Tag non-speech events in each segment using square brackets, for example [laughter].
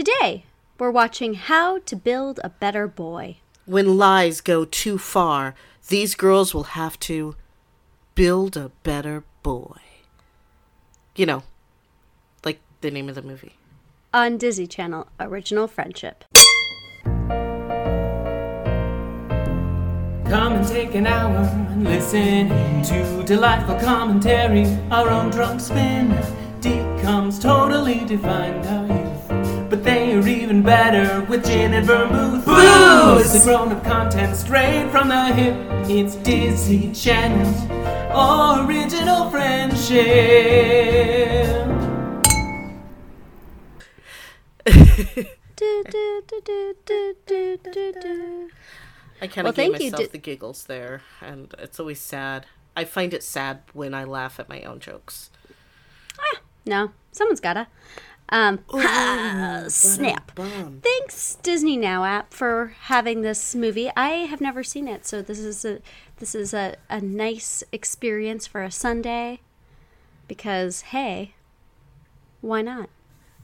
Today, we're watching How to Build a Better Boy. When lies go too far, these girls will have to build a better boy. You know, like the name of the movie. On Disney Channel, Original Friendship. Come and take an hour and listen to delightful commentary. Our own drunk spin DCOMs totally defined our youth. But they are even better with gin and vermouth. Booze! The grown up content straight from the hip. It's Disney Channel Original Friendship. I kind Well, of gave thank you, myself Di- the giggles there, and it's always sad. I find it sad when I laugh at my own jokes. Ah, no, someone's gotta. Um, ha, snap. Bum. Thanks Disney Now app for having this movie. I have never seen it, so this is a this is a, a nice experience for a Sunday. Because hey, why not?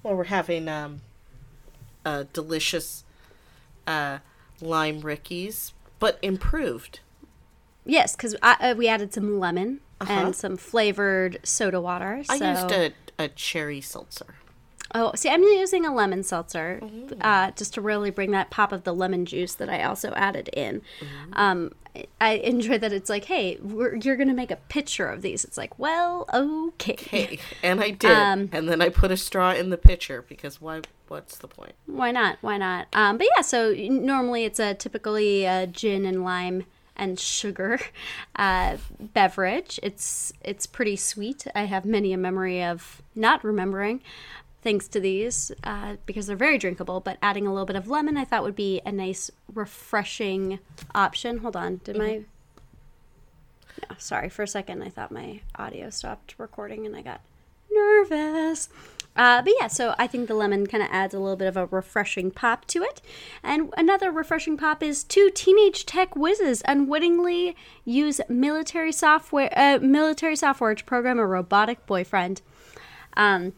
Well, we're having um, a delicious uh, lime rickeys, but improved. Yes, because uh, we added some lemon Uh-huh. and some flavored soda water. So. I used a, a cherry seltzer. Oh, see, I'm using a lemon seltzer uh, just to really bring that pop of the lemon juice that I also added in. Um, I- enjoy that it's like, hey, we're, you're going to make a picture of these. It's like, well, okay. Hey, and I did, Um, and then I put a straw in the pitcher because why? What's the point? Why not? Why not? Um, but yeah, so normally it's a typically a gin and lime and sugar [laughs] uh, beverage. It's it's pretty sweet. I have many a memory of not remembering thanks to these uh, because they're very drinkable. But adding a little bit of lemon, I thought would be a nice, refreshing option. Hold on, did my no, sorry for a second. I thought my audio stopped recording and I got nervous. Uh, but yeah, so I think the lemon kind of adds a little bit of a refreshing pop to it. And another refreshing pop is two teenage tech whizzes unwittingly use military software, uh, military software to program a robotic boyfriend. Um,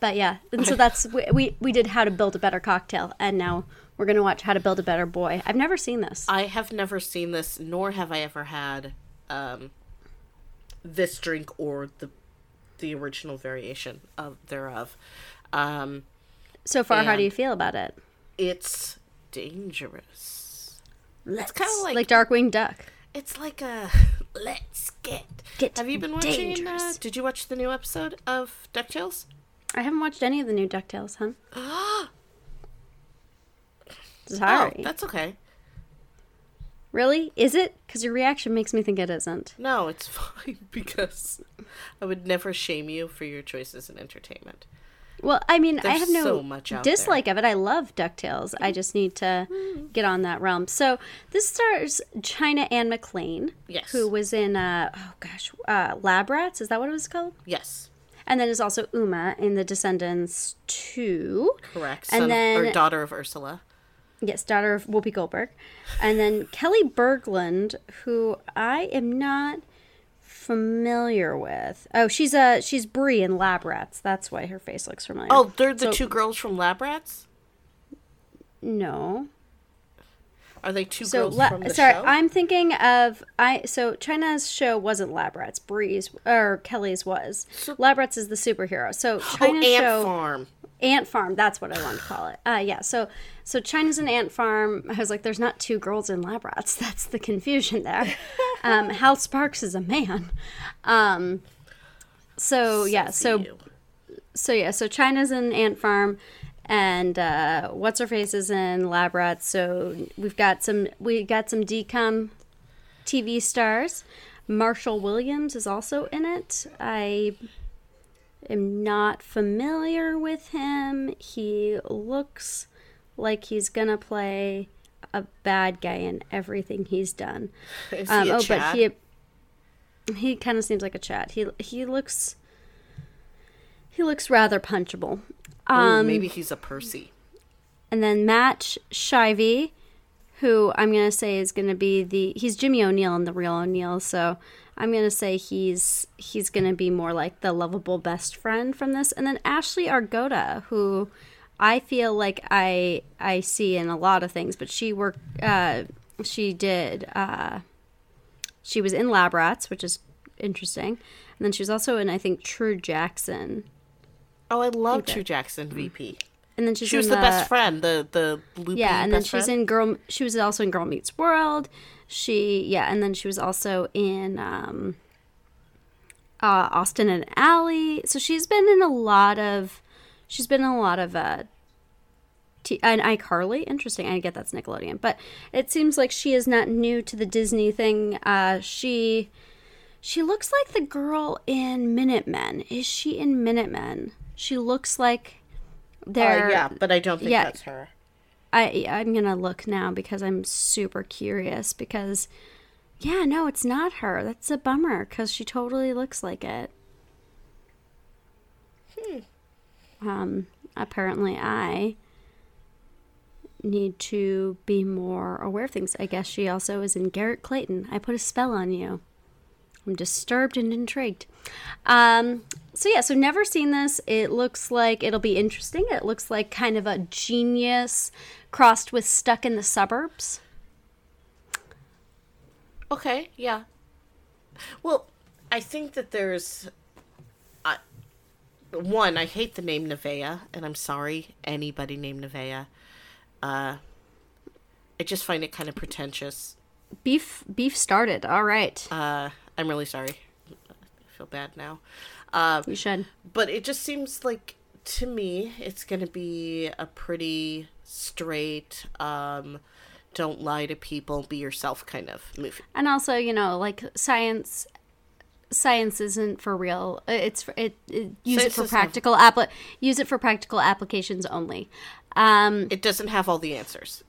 but yeah, and so that's we, we we did how to build a better cocktail, and now we're gonna watch how to build a better boy. I've never seen this. I have never seen this, nor have I ever had um, this drink or the the original variation of thereof. Um, So far, how do you feel about it? it's dangerous. Let's kinda like- like Darkwing Duck. It's like a let's get. Get have you been watching? Uh, did you watch the new episode of Ducktales? I haven't watched any of the new Ducktales, huh? [gasps] Sorry. Oh, that's okay. Really? Is it? Because your reaction makes me think it isn't. No, it's [laughs] fine because I would never shame you for your choices in entertainment. Well, I mean, I have no so dislike of it. I love DuckTales. I just need to get on that realm. So this stars China Anne McClain, Yes. who was in, uh, oh gosh, uh, Lab Rats. Is that what it was called? Yes, And then is also Uma in The Descendants 2. correct. And Son then- or daughter of Ursula. Yes, daughter of Whoopi Goldberg. And then [laughs] Kelli Berglund, who I am not familiar with. Oh, she's a she's Bree in Lab Rats. That's why her face looks familiar. Oh, they're the So- two girls from Lab Rats. no. Are they two So girls la- from the sorry, show? I'm thinking of I. So China's show wasn't Lab Rats. Bree's or Kelli's was. Lab Rats is the superhero. So [gasps] oh, China's Ant show Farm. Ant Farm. That's what I wanted to call it. Uh, yeah. So so China's an ant farm. I was like, there's not two girls in lab rats. [laughs] That's the confusion there. [laughs] um, Hal Sparks is a man. Um, so yeah. So You. so yeah. So China's an ant farm. And uh, what's her face is in lab rats. So we've got some we got some DCOM TV stars. Marshall Williams is also in it. I am not familiar with him. He looks like he's gonna play a bad guy in everything he's done. [laughs] Is Um, oh, Chad? but he he kind of seems like a chat. He he looks he looks rather punchable. Ooh, Um, maybe he's a Percy. and then Matt Shively, who I'm gonna say is gonna be the he's Jimmy O'Neal in the real O'Neill, so I'm gonna say he's he's gonna be more like the lovable best friend from this. And then Ashley Argota, who I feel like I I see in a lot of things, but she worked. Uh, she did. Uh, she was in Lab Rats, which is interesting, and then she was also in I think True Jackson, Oh, I love True Jackson VP. and then she's She was in the best friend, the the loopy Yeah, and then she's friend. in Girl. She was also in Girl Meets World. She yeah, and then she was also in um, uh, Austin and Ally. So she's been in a lot of. She's been in a lot of uh, T- and iCarly. Interesting. I get that's Nickelodeon, but it seems like she is not new to the Disney thing. Uh, she she looks like the girl in Minutemen. Is she in Minutemen? She looks like. Uh, yeah, but I don't think yeah. that's her. I I'm gonna look now because I'm super curious because yeah no it's not her that's a bummer because she totally looks like it. Hmm. Um apparently I need to be more aware of things. I guess she also is in Garrett Clayton. I put a spell on you. I'm disturbed and intrigued. Um, so yeah, so never seen this. It looks like it'll be interesting. It looks like kind of a genius crossed with stuck in the suburbs. Okay, yeah. Well, I think that there's I one, I hate the name Nevaeh, and I'm sorry anybody named Nevaeh. Uh I just find it kind of pretentious. Beef beef started. All right. Uh I'm really sorry. I feel bad now. Uh You should. but it just seems like to me it's going to be a pretty straight um don't lie to people, be yourself kind of movie. And also, you know, like science science isn't for real. It's for, it, it use Science it for practical appli- use it for practical applications only. Um It doesn't have all the answers.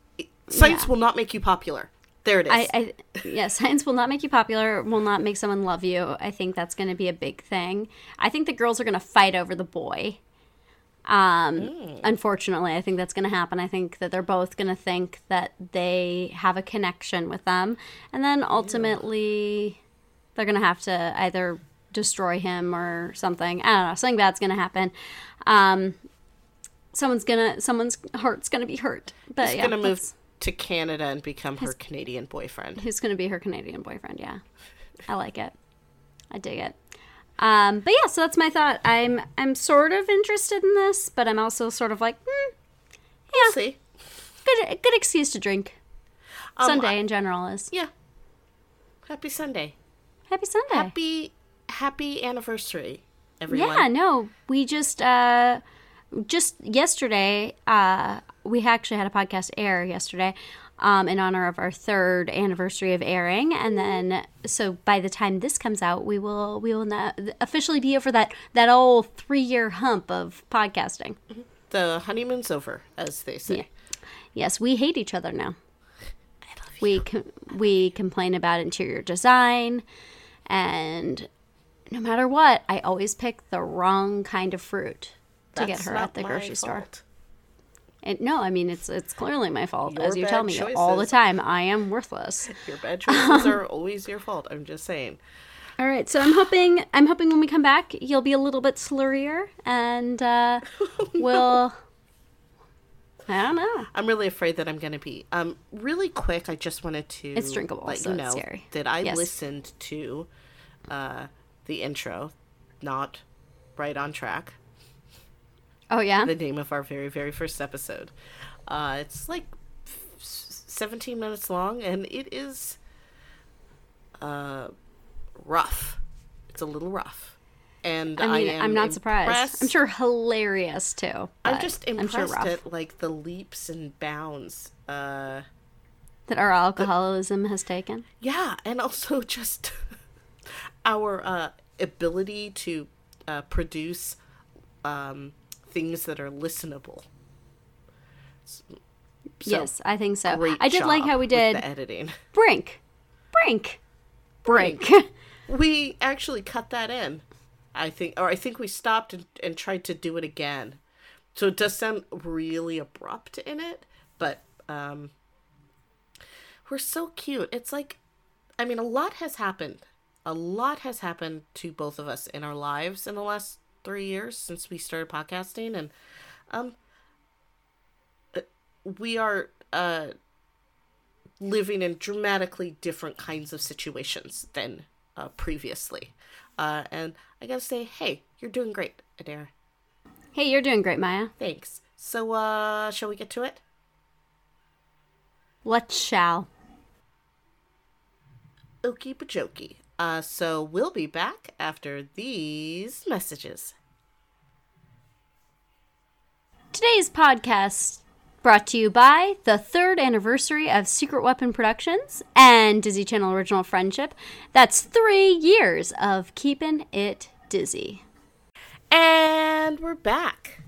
Science Yeah. will not make you popular. There it is. I, I yeah, [laughs] science will not make you popular, will not make someone love you. I think that's going to be a big thing. I think the girls are going to fight over the boy. Um, unfortunately, I think that's going to happen. I think that they're both going to think that they have a connection with them, and then ultimately, they're going to have to either destroy him or something. I don't know. Something bad's going to happen. Um, someone's gonna, someone's heart's going to be hurt. But He's yeah, to move to Canada and become her Canadian boyfriend. who's going to be her Canadian boyfriend. Yeah, I like it. I dig it. Um, but yeah, so that's my thought. I'm I'm sort of interested in this, but I'm also sort of like, hmm, We'll see. good good excuse to drink. Um, Sunday I- in general is yeah. Happy Sunday. happy Sunday. Happy happy anniversary, everyone. yeah, no, we just uh, just yesterday uh, we actually had a podcast air yesterday. Um, in honor of our third anniversary of airing, and then so by the time this comes out, we will we will not officially be over that that old three year hump of podcasting. The honeymoon's over, as they say. Yeah. Yes, we hate each other now. We com- we complain about interior design, and no matter what, I always pick the wrong kind of fruit to get her at the grocery store. And no, I mean it's it's clearly my fault, Your as you tell me all the time. I am worthless. [laughs] Your bad choices are [laughs] always your fault. I'm just saying. All right, so I'm hoping I'm hoping when we come back, you'll be a little bit slurrier, and uh, [laughs] we'll. I don't know. I'm really afraid that I'm going to be. Um, really quick, I just wanted to. It's drinkable, let so you know scary. that I Yes. listened to uh, the intro, not right on track. Oh yeah. The name of our very very first episode. Uh, it's like f- s- 17 minutes long, and it is uh, rough. It's a little rough, and I mean, am I'm not surprised. I'm sure hilarious too. I'm just I'm impressed sure at like the leaps and bounds. Uh, that our alcoholism has taken. Yeah, and also [laughs] just our uh, ability to uh, produce um, things that are listenable. So, yes, I think so. I did like how we did the editing. brink, brink, brink. [laughs] We actually cut that in, I think, or I think we stopped and, and tried to do it again. So it does sound really abrupt in it, but um, we're so cute. It's like, I mean, a lot has happened. A lot has happened to both of us in our lives in the last three years since we started podcasting, and um, we are uh, living in dramatically different kinds of situations than uh, previously. Uh, and I gotta say, hey, you're doing great, Adair. Hey, you're doing great, Maya. Thanks. So, uh, shall we get to it? Let's shall. Okie bajokie. Uh, so we'll be back after these messages. Today's podcast brought to you by the third anniversary of Secret Weapon Productions and Dizzy Channel Original Friendship. That's three years of keeping it dizzy. And we're back.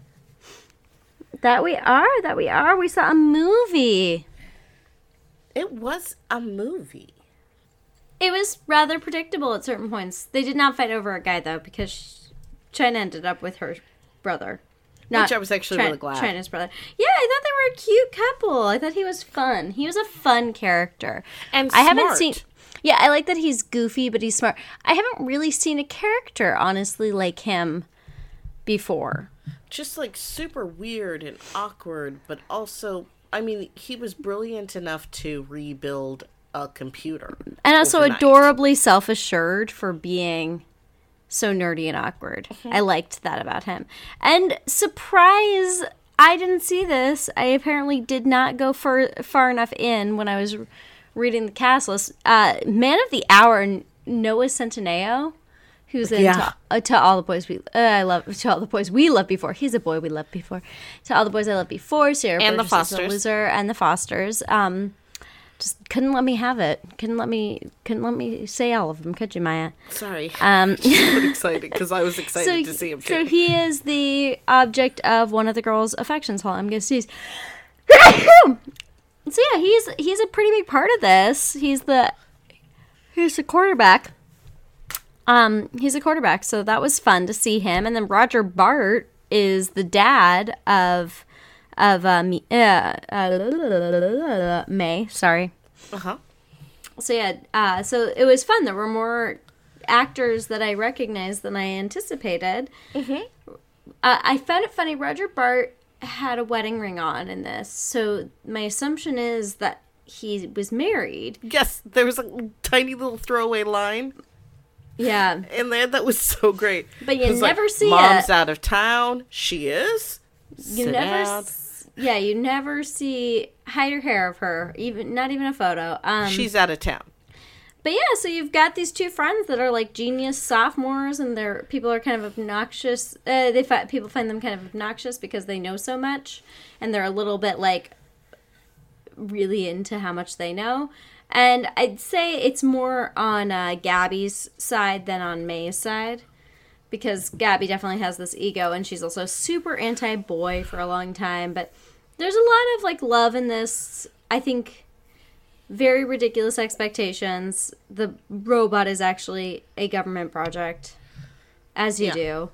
That we are, that we are. We saw a movie. It was a movie. It was rather predictable at certain points. They did not fight over a guy though, because China ended up with her brother. Which I was actually really glad. China's brother. Yeah, I thought they were a cute couple. I thought he was fun. He was a fun character. And I haven't seen. Yeah, I like that he's goofy, but he's smart. I haven't really seen a character honestly like him before. Just like super weird and awkward, but also, I mean, he was brilliant enough to rebuild a computer. And also overnight. adorably self assured for being so nerdy and awkward. I liked that about him. And surprise, I didn't see this. I apparently did not go far, far enough in when I was reading the cast list. Uh, Man of the Hour, Noah Centineo, who's in Yeah. to, uh, to all the boys we uh, I love to all the boys we loved before. He's a boy we loved before. To all the boys I loved before. Sarah And the Burgess a Fosters. loser and the Fosters. Um, just couldn't let me have it. Couldn't let me. Couldn't let me say all of them. Could you, Maya? Sorry. Um, [laughs] [laughs] excited because I was excited so, to see him so he is the object of one of the girls' affections. Hold on, I'm gonna [coughs] sneeze. so yeah, he's he's a pretty big part of this. He's the he's the quarterback. Um, he's a quarterback, so that was fun to see him. And then Roger Bart is the dad of of uh, me, uh, uh, May. Sorry. Uh huh. So yeah, uh, so it was fun. There were more actors that I recognized than I anticipated. Mm-hmm. Uh, I found it funny. Roger Bart had a wedding ring on in this, so my assumption is that he was married. Yes, there was a tiny little throwaway line Yeah, in there that was so great. But you was like, never see it. Mom's it. out of town. She is. you Sit never. down. Yeah, you never see hide or hair of her. Even not even a photo. Um, She's out of town. But yeah, so you've got these two friends that are like genius sophomores, and they're people are kind of obnoxious. Uh, they fi- people find them kind of obnoxious because they know so much, and they're a little bit like really into how much they know. And I'd say it's more on uh, Gabby's side than on May's side because Gabby definitely has this ego, and she's also super anti boy for a long time. But there's a lot of like love in this. I think very ridiculous expectations. The robot is actually a government project, as you Yeah. do.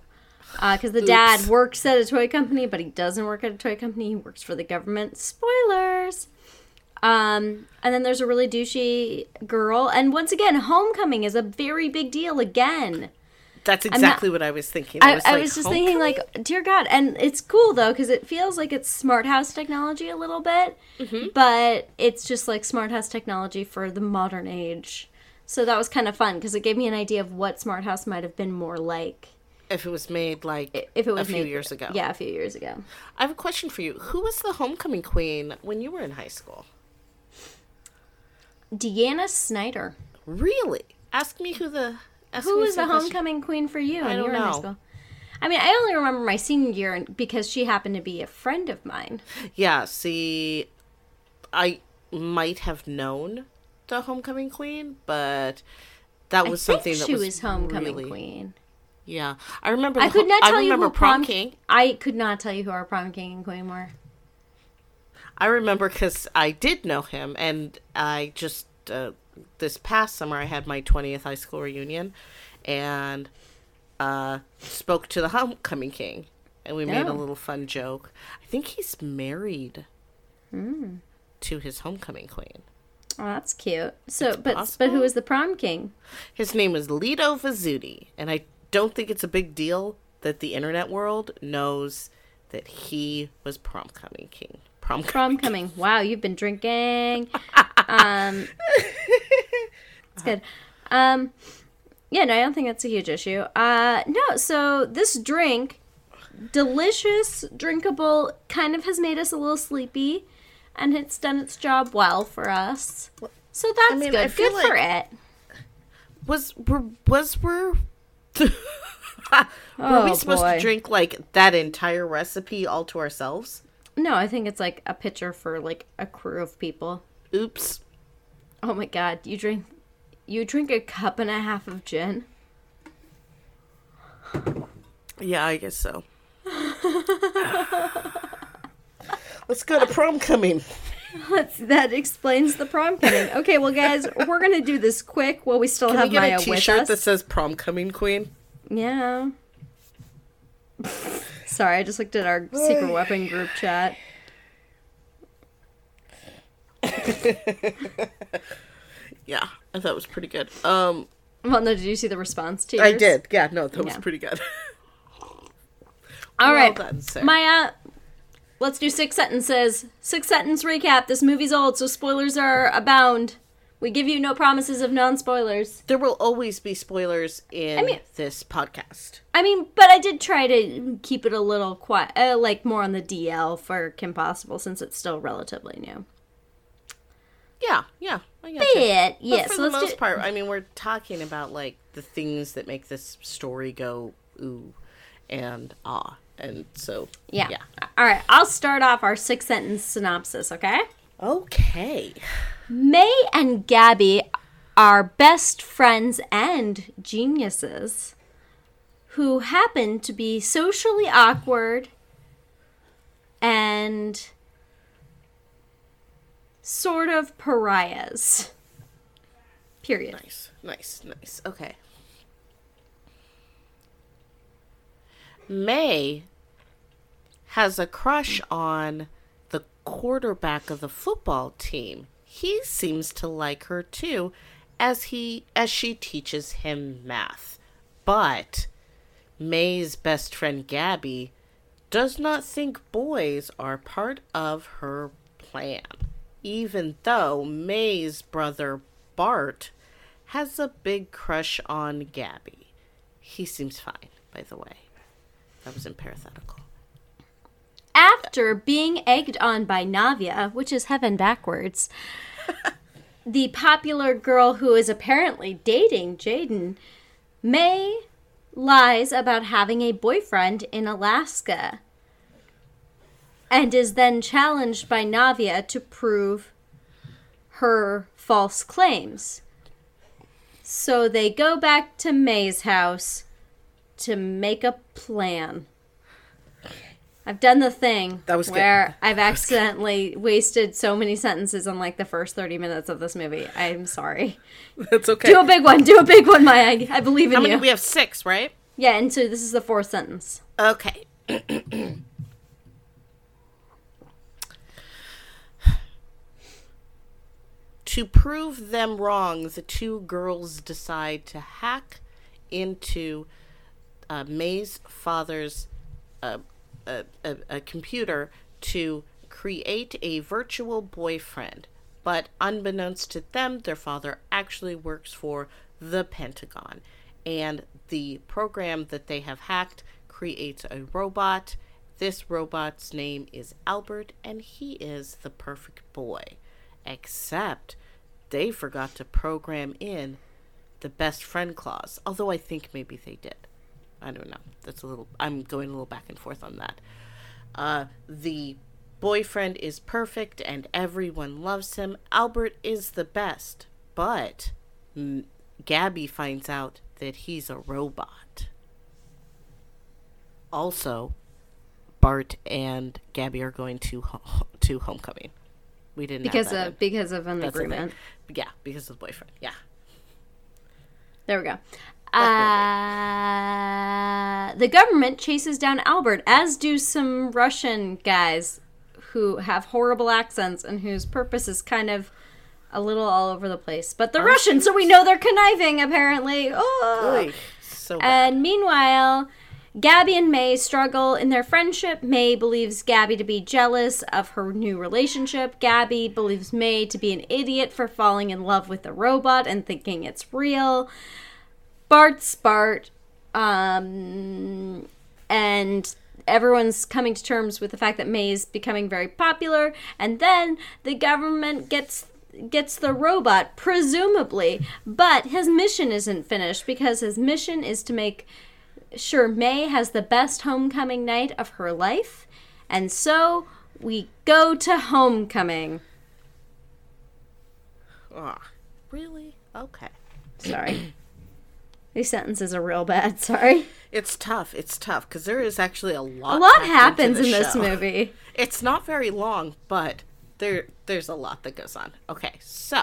Because the dad works at a toy company, but he doesn't work at a toy company. He works for the government. Spoilers. Um, and then there's a really douchey girl. And once again, homecoming is a very big deal again. That's not- exactly what I was thinking. I, was I like, was just thinking, like, dear God, and it's cool though because it feels like it's smart house technology a little bit, Mm-hmm. but it's just like smart house technology for the modern age. So that was kind of fun because it gave me an idea of what smart house might have been more like if it was made like if it was a few made- years ago. Yeah, a few years ago. I have a question for you. Who was the homecoming queen when you were in high school? Deanna Snyder. Really? Ask me who the. Who was the homecoming queen for you? I don't you were high know. school? I mean, I only remember my senior year because she happened to be a friend of mine. Yeah, see, I might have known the homecoming queen, but that was I something think that she was, was homecoming really- queen. Yeah, I remember. I could ho- not tell I you who prom king. I could not tell you who our prom king and queen were. I remember because I did know him, and I just uh, this past summer I had my twentieth high school reunion, and uh, spoke to the homecoming king, and we made a Oh. little fun joke. I think he's married Hmm. to his homecoming queen. Oh, that's cute. So, but but possible. who was the prom king? His name is Lido Vizzuti, and I don't think it's a big deal that the internet world knows that he was prom coming king. prom. Prom coming. Wow, you've been drinking. [laughs] Um, [laughs] it's good. Um, yeah, no, I don't think that's a huge issue. Uh, no, so this drink, delicious, drinkable, kind of has made us a little sleepy, and it's done its job well for us. So that's mean, good. I feel Good for like- it. Was were was were [laughs] were Oh, we supposed boy. to drink like that entire recipe all to ourselves? No, I think it's like a pitcher for like a crew of people. Oops. Oh my god, you drink you drink a cup and a half of gin? Yeah, I guess so. [laughs] Let's go to prom coming. That's, that explains the prom coming. Okay, well guys, we're gonna do this quick while we still Can have we get Maya a with T-shirt us. that says "Prom Coming Queen"? Yeah. [laughs] Sorry, I just looked at our secret weapon group chat. [laughs] Yeah, I thought it was pretty good. Um, Well, no, did you see the response to Yours? I did. Yeah, no, that was pretty good. [laughs] All Well right, done. Maya. Let's do six sentences. Six sentence recap. This movie's old, so spoilers are abound. We give you no promises of non spoilers. There will always be spoilers in I mean- this podcast. I mean, but I did try to keep it a little quiet, uh, like more on the DL for Kim Possible, since it's still relatively new. Yeah, yeah, I got you. Bit, But yeah. for the most do. part, I mean, we're talking about like the things that make this story go ooh and ah, and so Yeah. yeah. All right. I'll start off our six sentence synopsis. Okay. Okay. May and Gabby are best friends and geniuses who happen to be socially awkward and sort of pariahs. Period. Nice, nice, nice. Okay. May has a crush on the quarterback of the football team. He seems to like her too as he as she teaches him math. But May's best friend Gabby does not think boys are part of her plan, even though May's brother Bart has a big crush on Gabby. He seems fine, by the way. That was in parenthetical. After being egged on by Nevaeh, which is heaven backwards, [laughs] the popular girl who is apparently dating Jaden, May lies about having a boyfriend in Alaska and is then challenged by Nevaeh to prove her false claims. So they go back to May's house to make a plan. I've done the thing That was good. where I've accidentally wasted so many sentences on like the first 30 minutes of this movie. I'm sorry. [laughs] That's okay. Do a big one. Do a big one, Maya. I believe in How many? you. We have six, right? yeah, and so this is the fourth sentence. Okay. [clears throat] to prove them wrong, the two girls decide to hack into uh, May's father's uh, a, a, a computer to create a virtual boyfriend. But unbeknownst to them, their father actually works for the Pentagon. And the program that they have hacked creates a robot. This robot's name is Albert, and he is the perfect boy. Except they forgot to program in the best friend clause. Although I think maybe they did. I don't know. That's a little. I'm going a little back and forth on that. Uh, the boyfriend is perfect and everyone loves him. Albert is the best, but mm, Gabby finds out that he's a robot. Also, Bart and Gabby are going to ho- to homecoming. We didn't Because of in. because of an That's agreement. Yeah, because of the boyfriend. Yeah. There we go. Uh, the government chases down Albert, as do some Russian guys who have horrible accents and whose purpose is kind of a little all over the place. But they're Russian, so we know they're conniving, apparently. Oh. Oy, so bad. And meanwhile, Gabby and May struggle in their friendship. May believes Gabby to be jealous of her new relationship. Gabby believes May to be an idiot for falling in love with a robot and thinking it's real. Bart's Bart. Um, and everyone's coming to terms with the fact that May is becoming very popular. And then the government gets gets the robot, presumably. But his mission isn't finished because his mission is to make sure May has the best homecoming night of her life. And so we go to homecoming. Ah, really? Okay. Sorry. [clears throat] These sentences are real bad. Sorry. It's tough. It's tough because there is actually a lot. A lot happens in this show. movie. [laughs] It's not very long, but there there's a lot that goes on. Okay, so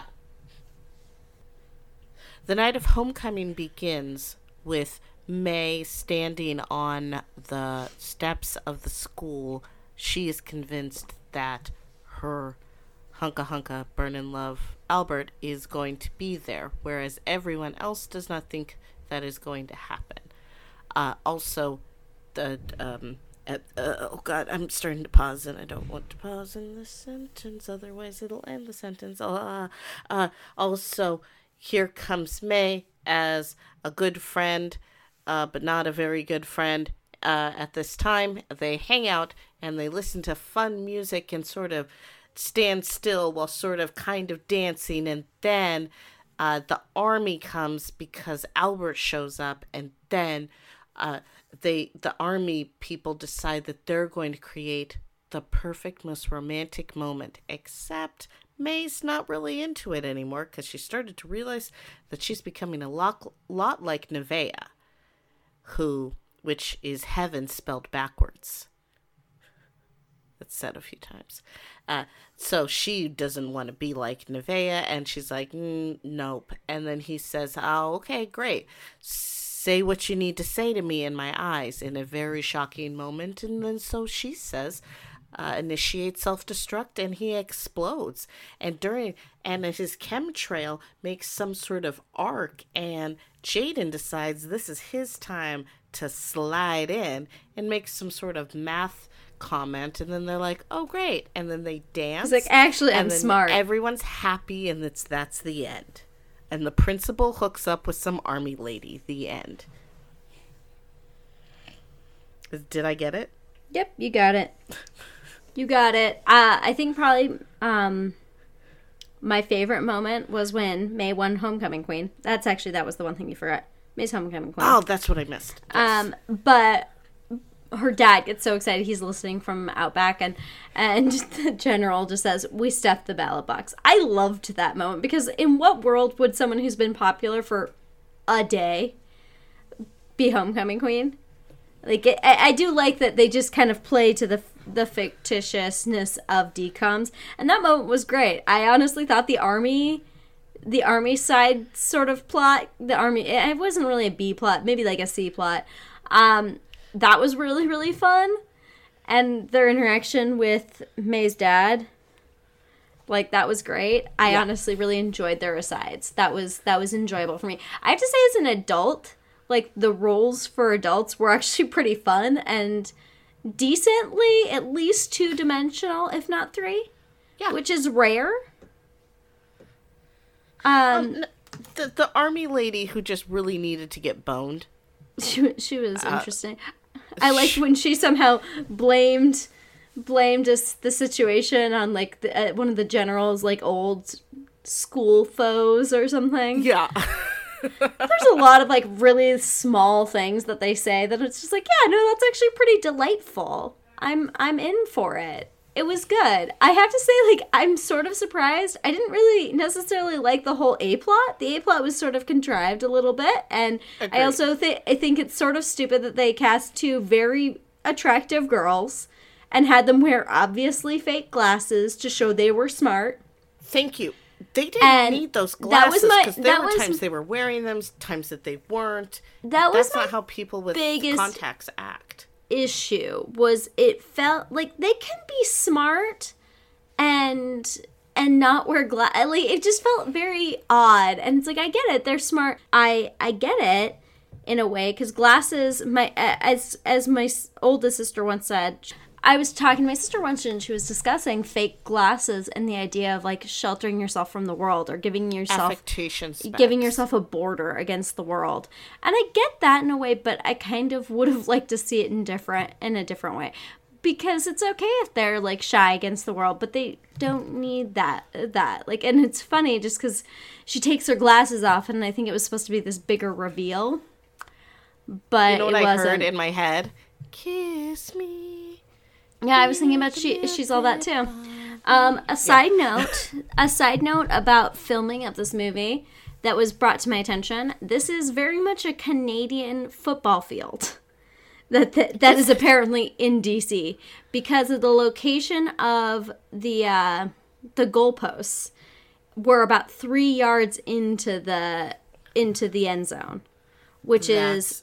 the night of homecoming begins with May standing on the steps of the school. She is convinced that her hunka hunka burn in love Albert is going to be there, whereas everyone else does not think that is going to happen. Uh, also, the um, at, uh, oh god, I'm starting to pause, and I don't want to pause in this sentence, otherwise it'll end the sentence. Uh, uh, also, here comes May as a good friend, uh, but not a very good friend. Uh, at this time, they hang out and they listen to fun music and sort of stand still while sort of kind of dancing, and then uh, the army comes because Albert shows up, and then uh, they the army people decide that they're going to create the perfect, most romantic moment. Except May's not really into it anymore because she started to realize that she's becoming a lot, lot like Nevaeh, who, which is heaven spelled backwards. That's said a few times. Uh, so she doesn't want to be like Nevaeh, and she's like, mm, nope. And then he says, oh, okay, great. Say what you need to say to me in my eyes in a very shocking moment. And then so she says, uh, initiate self destruct, and he explodes. And during, and his chemtrail makes some sort of arc, and Jaden decides this is his time to slide in and make some sort of math comment and then they're like oh great and then they dance He's like, actually, I'm smart. everyone's happy and it's that's the end and the principal hooks up with some army lady the end did i get it Yep, you got it. [laughs] You got it. Uh, I think probably um, my favorite moment was when May won Homecoming Queen. That's actually that was the one thing you forgot. May's Homecoming Queen. oh that's what i missed Um, but her dad gets so excited he's listening from out back and and [laughs] the general just says we stuffed the ballot box i loved that moment because in what world would someone who's been popular for a day be homecoming queen like I, I do like that they just kind of play to the the fictitiousness of DCOMs and that moment was great. I honestly thought the army the army side sort of plot the army it wasn't really a b plot maybe like a c plot. Um that was really really fun. And their interaction with may's dad like that was great. I Yeah. honestly really enjoyed their asides. That was that was enjoyable for me. I have to say as an adult like the roles for adults were [laughs] actually pretty fun. And decently at least two dimensional if not three Yeah. which is rare um N- the, the army lady who just really needed to get boned she, she was Uh, interesting. I liked when she somehow blamed blamed us the situation on like the, uh, one of the generals like old school foes or something. yeah [laughs] There's a lot of like really small things that they say that it's just like, yeah, no, that's actually pretty delightful. I'm I'm in for it. It was good. I have to say, like, I'm sort of surprised. I didn't really necessarily like the whole A plot. The A plot was sort of contrived a little bit, and I also think I think it's sort of stupid that they cast two very attractive girls and had them wear obviously fake glasses to show they were smart. Thank you. They didn't And need those glasses because there that were was- times they were wearing them, times that they weren't. That was That's not how people with contacts act. issue was it felt like they can be smart and and not wear glass like it just felt very odd and it's like i get it they're smart i i get it in a way because glasses my as as my oldest sister once said i was talking to my sister once and she was discussing fake glasses and the idea of like sheltering yourself from the world or giving yourself giving yourself a border against the world. And I get that in a way, but I kind of would have liked to see it in different in a different way. Because it's okay if they're like shy against the world, but they don't need that that. Like and it's funny just cuz she takes her glasses off and I think it was supposed to be this bigger reveal. But You know what it I wasn't. heard in my head? Kiss me. Yeah, I was thinking about she she's all that too. Um, a side note, a side note about filming of this movie that was brought to my attention. This is very much a Canadian football field. That that, that is apparently in DC because of the location of the uh, the goalposts were about three yards into the into the end zone, which That's is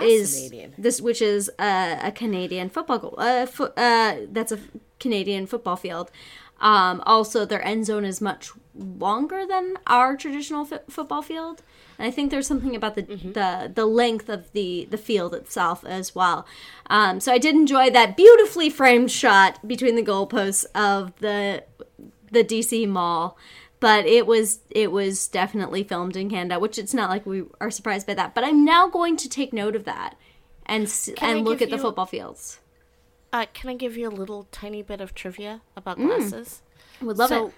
fascinating. this which is a, a Canadian football goal. Uh, fo- uh, that's a Canadian football field. Um, also, their end zone is much longer than our traditional f- football field, and I think there's something about the the, the length of the the field itself as well. Um, so I did enjoy that beautifully framed shot between the goalposts of the the DC Mall. But it was it was definitely filmed in Canada, which it's not like we are surprised by that. But I'm now going to take note of that and Can and look at the you- football fields. Uh, can I give you a little tiny bit of trivia about glasses? Would love so, it.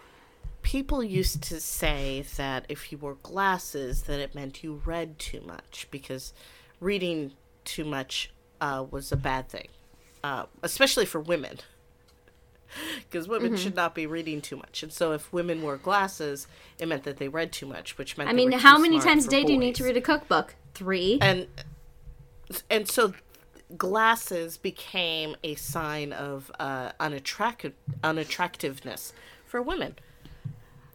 people used to say that if you wore glasses, that it meant you read too much because reading too much uh, was a bad thing, uh, especially for women. [laughs] Because women Mm-hmm. should not be reading too much, and so if women wore glasses, it meant that they read too much, which meant I they mean, how too many times a day do you need to read a cookbook? Three. and and so glasses became a sign of uh, unattractive unattractiveness for women.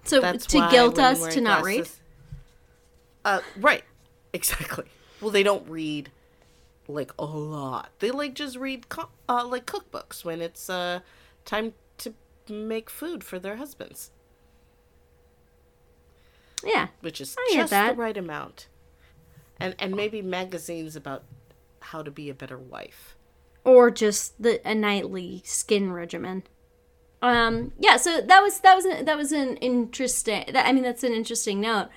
So That's to guilt us to not read. Uh, right, [laughs] exactly. Well, they don't read like a lot. They like just read co- uh, like cookbooks when it's uh time to make food for their husbands, Yeah. which is I just that. the right amount. And and maybe magazines about how to be a better wife. or just the a nightly skin regimen. Um, yeah, so that was that was a, that was an interesting. That, I mean, that's an interesting note.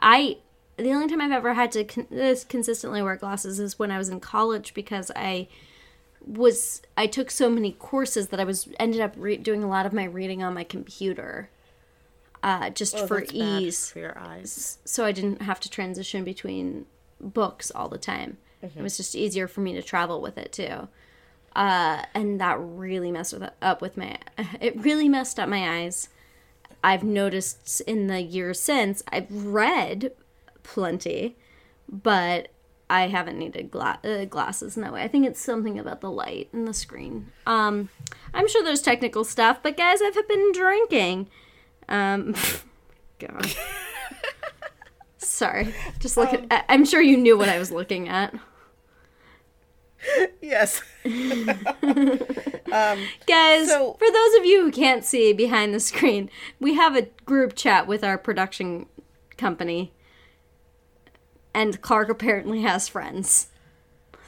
I the only time I've ever had to con- this consistently wear glasses is when I was in college because I was I took so many courses that I was ended up re- doing a lot of my reading on my computer, uh, just Oh, for ease for your eyes. so I didn't have to transition between books all the time. It was just easier for me to travel with it too. Uh, and that really messed with, up with my. [laughs] It really messed up my eyes. I've noticed in the years since I've read plenty, but I haven't needed gla- uh, glasses in that way. I think it's something about the light and the screen. Um, I'm sure there's technical stuff, but guys, I've been drinking. Um, [laughs] God. Sorry. Just look at. I- I'm sure you knew what I was looking at. Yes. [laughs] Guys, So- for those of you who can't see behind the screen, we have a group chat with our production company. And Clark apparently has friends. [laughs]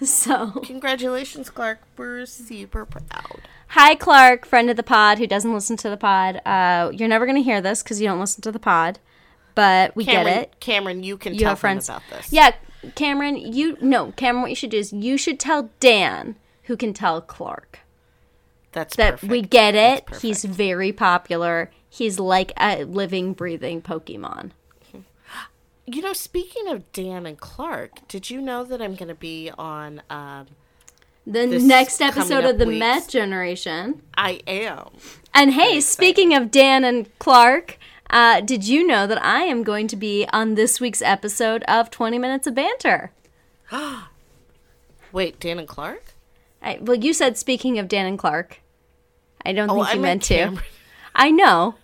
So, Congratulations, Clark. We're super proud. hi, Clark, friend of the pod who doesn't listen to the pod. Uh, you're never going to hear this because you don't listen to the pod, but we Cameron, get it. Cameron, you can You tell have friends. him about this. Yeah, Cameron, you. No, Cameron, what you should do is you should tell Dan, who can tell Clark. That's that perfect. we get it. He's very popular. He's like a living, breathing Pokemon. You know, speaking of Dan and Clark, did you know that I'm going to be on? Um, The next episode of the weeks- Met Generation. I am. And hey, speaking of Dan and Clark, uh, did you know that I am going to be on this week's episode of 20 Minutes of Banter? [gasps] Wait, Dan and Clark? I, well, you said speaking of Dan and Clark. I don't Oh, think I you meant meant to. I know,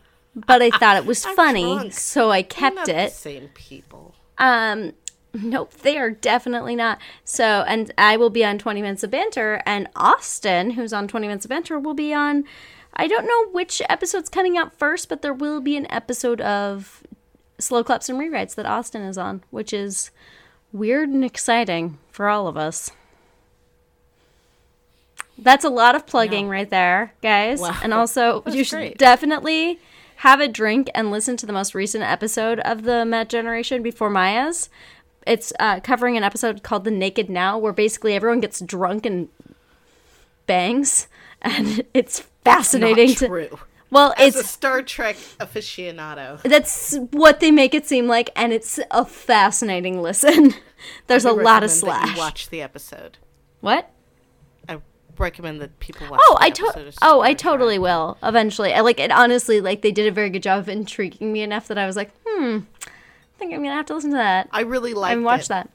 but I thought it was funny, so I kept it. Same people. Um, nope, they are definitely not. So, and I will be on 20 Minutes of Banter, and Austin, who's on 20 Minutes of Banter, will be on. I don't know which episode's coming out first, but there will be an episode of Slow Claps and Rewrites that Austin is on, which is weird and exciting for all of us. That's a lot of plugging right there, guys. Wow. And also, you should great. definitely have a drink and listen to the most recent episode of the Met Generation before Maya's. It's uh, covering an episode called The Naked Now, where basically everyone gets drunk and bangs. [laughs] And it's fascinating Not to. true. Well, As it's a Star Trek aficionado, that's what they make it seem like, and it's a fascinating listen. [laughs] There's a lot of slash. You watch the episode. What? I recommend that people watch. Oh, I to- oh, I totally will eventually. I like it. Honestly, like they did a very good job of intriguing me enough that I was like, hmm, I think I'm gonna have to listen to that I really like and watch it. that.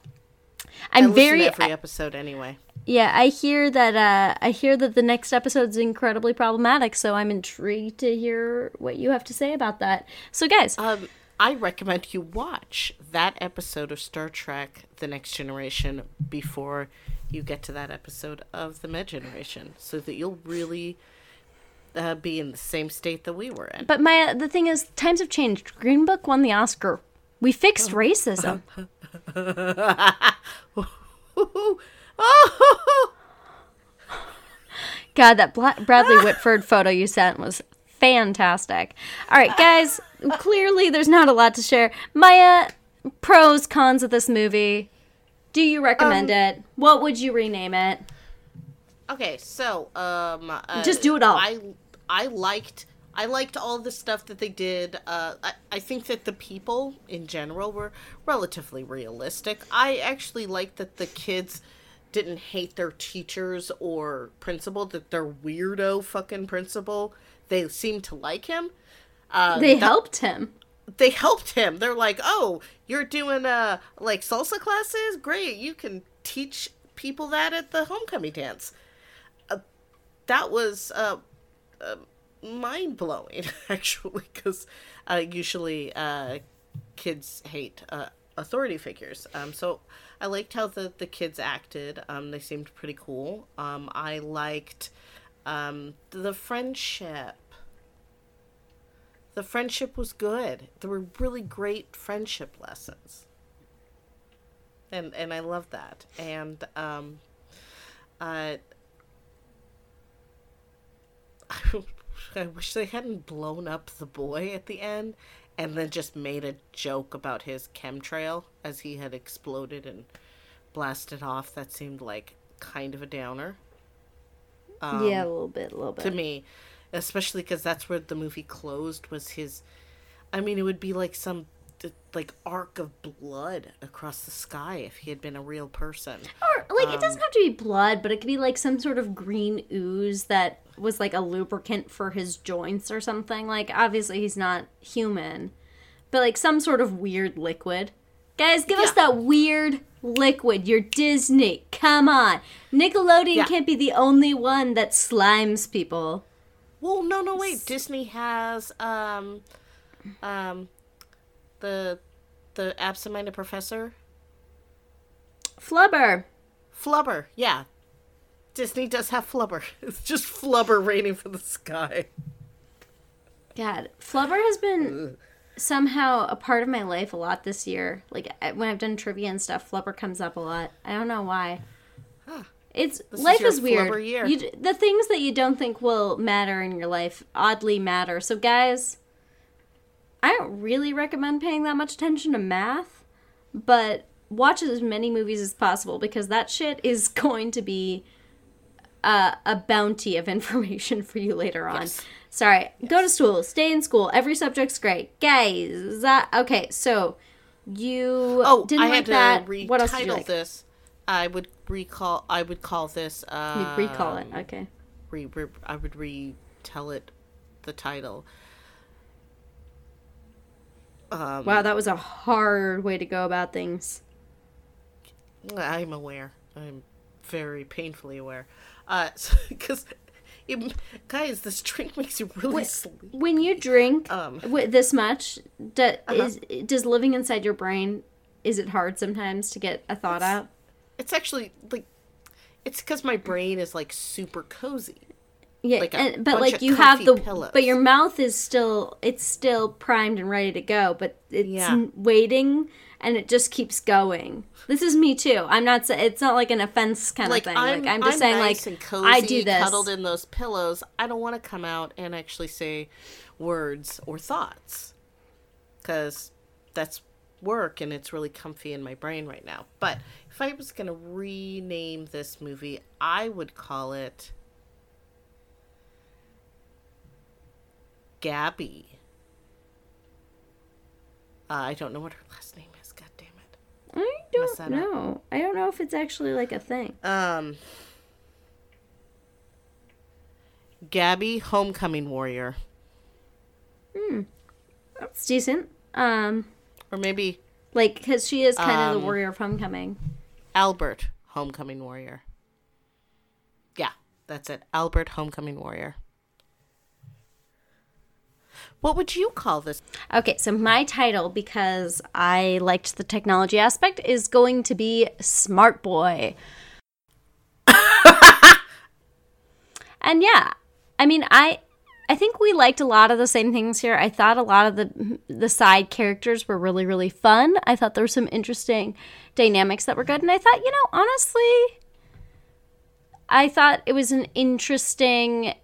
I I'm very to every episode anyway. yeah. I hear that. uh I hear that the next episode is incredibly problematic. So I'm intrigued to hear what you have to say about that. So, guys, Um, I recommend you watch that episode of Star Trek: The Next Generation before you get to that episode of The Med Generation, so that you'll really uh, be in the same state that we were in. but my the thing is, times have changed. Green Book won the Oscar. We fixed racism. [laughs] oh, God, that Bla- Bradley Whitford photo you sent was fantastic. All right, guys, clearly there's not a lot to share. Maya, pros, cons of this movie. Do you recommend Um, it? What would you rename it? Okay, so um, uh, Just do it all. I I liked I liked all the stuff that they did. Uh, I I think that the people in general were relatively realistic. I actually liked that the kids didn't hate their teachers or principal. That their weirdo fucking principal, they seemed to like him. Uh, They that- helped him. They helped him. They're like, "Oh, you're doing uh like salsa classes? Great. You can teach people that at the homecoming dance." Uh, that was uh, uh mind blowing [laughs] actually cuz uh usually uh kids hate uh authority figures. Um so I liked how the the kids acted. Um they seemed pretty cool. Um I liked um the friendship the friendship was good. There were really great friendship lessons. And and I love that. And um uh [laughs] I wish they hadn't blown up the boy at the end and then just made a joke about his chemtrail as he had exploded and blasted off. That seemed like kind of a downer yeah, a little bit, a little Um, to me, especially because that's where the movie closed. Was his? I mean, it would be like some like arc of blood across the sky if he had been a real person. Or like it um, doesn't have to be blood, but it could be like some sort of green ooze that was like a lubricant for his joints or something. Like obviously he's not human, but like some sort of weird liquid. Guys, give us that weird liquid. You're Disney. Come on. Nickelodeon Yeah. can't be the only one that slimes people. Well, no, no, wait. Disney has um, um, the the absent-minded professor Flubber. Flubber. Yeah, Disney does have Flubber. [laughs] It's just Flubber raining from the sky. God, Flubber has been [laughs] somehow a part of my life a lot this year. Like when I've done trivia and stuff, Flubber comes up a lot. I don't know why. It's is life your is weird. You, the things that you don't think will matter in your life oddly matter. So guys, I don't really recommend paying that much attention to math, but watch as many movies as possible because that shit is [laughs] going to be uh, a bounty of information for you later on. Yes. Sorry, go to school, stay in school. Every subject's great, guys. That okay? So you Oh, didn't I like had to that. retitle what else did you like? this. I would recall. I would call this. Uh, You recall it. Okay. Re, re, I would retell it. The title. Um, Wow, that was a hard way to go about things. I'm aware. I'm very painfully aware. Uh, [laughs] because, guys, this drink makes you really Wait, sleepy. When you drink Um. this much, do, Uh-huh. is does living inside your brain? Is it hard sometimes to get a thought out? It's actually like, it's because my brain is like super cozy. Yeah, like and, but like you have the, pillows. but your mouth is still it's still primed and ready to go, but it's Yeah. waiting, and it just keeps going. This is me too. I'm not. It's not like an offense kind like of thing. I'm, like I'm just saying, nice like cozy, I do this. cuddled in those pillows. I don't want to come out and actually say words or thoughts because that's work and it's really comfy in my brain right now. But if I was gonna rename this movie, I would call it Gabby. Uh, I don't know what her last name is. God damn it. I don't up. know. I don't know if it's actually like a thing. Um, Gabby, Homecoming Warrior, Hmm. That's decent. Um, or maybe like because she is kind of Um, the warrior of homecoming. Albert, Homecoming Warrior. Yeah, that's it. Albert, Homecoming Warrior. What would you call this? Okay, so my title, because I liked the technology aspect, is going to be Smart Boy. [laughs] and yeah, I mean, I I think we liked a lot of the same things here. I thought a lot of the the side characters were really really fun. I thought there were some interesting dynamics that were good, and I thought, you know, honestly, I thought it was an interesting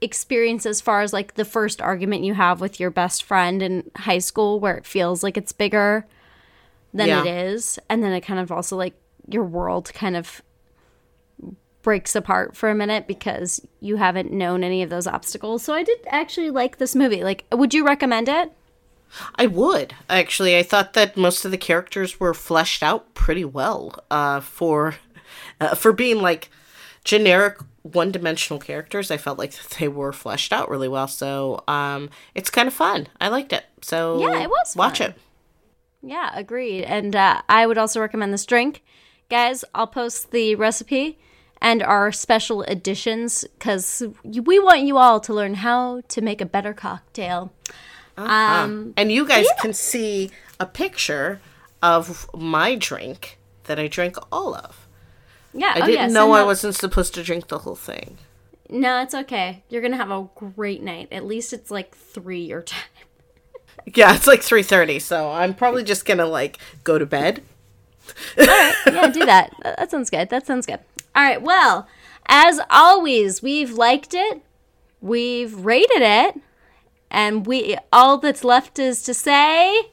experience as far as like the first argument you have with your best friend in high school where it feels like it's bigger than Yeah. it is and then it kind of also like your world kind of breaks apart for a minute because you haven't known any of those obstacles so i did actually like this movie like would you recommend it I would actually. I thought that most of the characters were fleshed out pretty well uh, for uh, for being like generic one-dimensional characters. I felt like [laughs] they were fleshed out really well. So um, it's kind of fun. I liked it. So Yeah, it was watch fun. it. Yeah, agreed. And uh, I would also recommend this drink. Guys, I'll post the recipe and our special editions because we want you all to learn how to make a better cocktail. Um, And you guys can see a picture of my drink that I drank all of. yeah, I oh, didn't yeah, know I wasn't supposed to drink the whole thing. No, it's okay. You're gonna have a great night. At least it's like three your [laughs] time. Yeah, it's like 3:30, so I'm probably just going to like go to bed. all right, yeah, do. [laughs] That that sounds good. That sounds good. All right. Well, as always, we've liked it, we've rated it, and we all that's left is to say.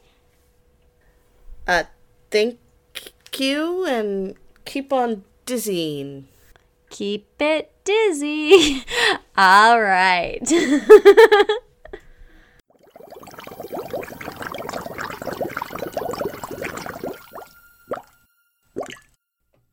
Uh thank you and keep on dizzying. Keep it dizzy. [laughs] All right. [laughs]